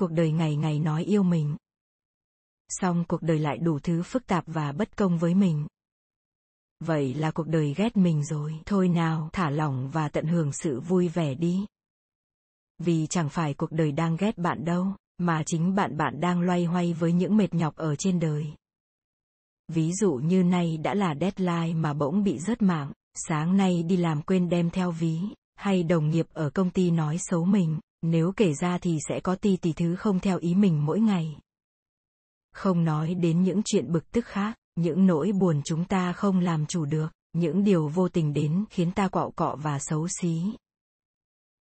cuộc đời ngày ngày nói yêu mình. Xong cuộc đời lại đủ thứ phức tạp và bất công với mình. Vậy là cuộc đời ghét mình rồi. Thôi nào, thả lỏng và tận hưởng sự vui vẻ đi. Vì chẳng phải cuộc đời đang ghét bạn đâu, mà chính bạn bạn đang loay hoay với những mệt nhọc ở trên đời. Ví dụ như nay đã là deadline mà bỗng bị rớt mạng, sáng nay đi làm quên đem theo ví, hay đồng nghiệp ở công ty nói xấu mình, nếu kể ra thì sẽ có ti tỷ thứ không theo ý mình mỗi ngày. Không nói đến những chuyện bực tức khác, những nỗi buồn chúng ta không làm chủ được, những điều vô tình đến khiến ta quạo cọ và xấu xí.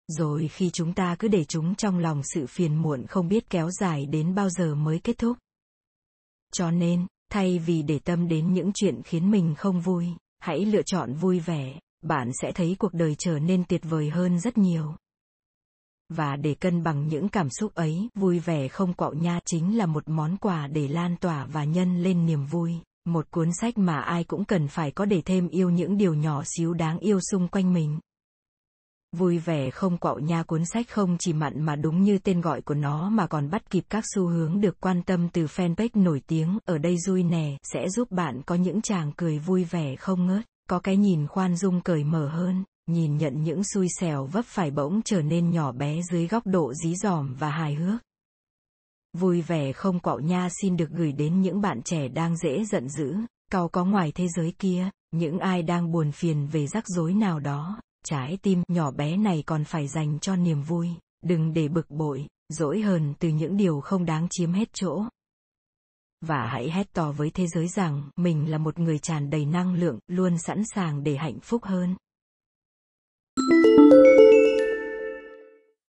Rồi khi chúng ta cứ để chúng trong lòng sự phiền muộn không biết kéo dài đến bao giờ mới kết thúc. Cho nên, thay vì để tâm đến những chuyện khiến mình không vui, hãy lựa chọn vui vẻ, bạn sẽ thấy cuộc đời trở nên tuyệt vời hơn rất nhiều và để cân bằng những cảm xúc ấy, vui vẻ không quạo nha chính là một món quà để lan tỏa và nhân lên niềm vui. Một cuốn sách mà ai cũng cần phải có để thêm yêu những điều nhỏ xíu đáng yêu xung quanh mình. Vui vẻ không quạo nha cuốn sách không chỉ mặn mà đúng như tên gọi của nó mà còn bắt kịp các xu hướng được quan tâm từ fanpage nổi tiếng. Ở đây vui nè, sẽ giúp bạn có những chàng cười vui vẻ không ngớt. Có cái nhìn khoan dung cởi mở hơn nhìn nhận những xui xẻo vấp phải bỗng trở nên nhỏ bé dưới góc độ dí dỏm và hài hước. Vui vẻ không quạo nha xin được gửi đến những bạn trẻ đang dễ giận dữ, cao có ngoài thế giới kia, những ai đang buồn phiền về rắc rối nào đó, trái tim nhỏ bé này còn phải dành cho niềm vui, đừng để bực bội, dỗi hờn từ những điều không đáng chiếm hết chỗ. Và hãy hét to với thế giới rằng mình là một người tràn đầy năng lượng, luôn sẵn sàng để hạnh phúc hơn.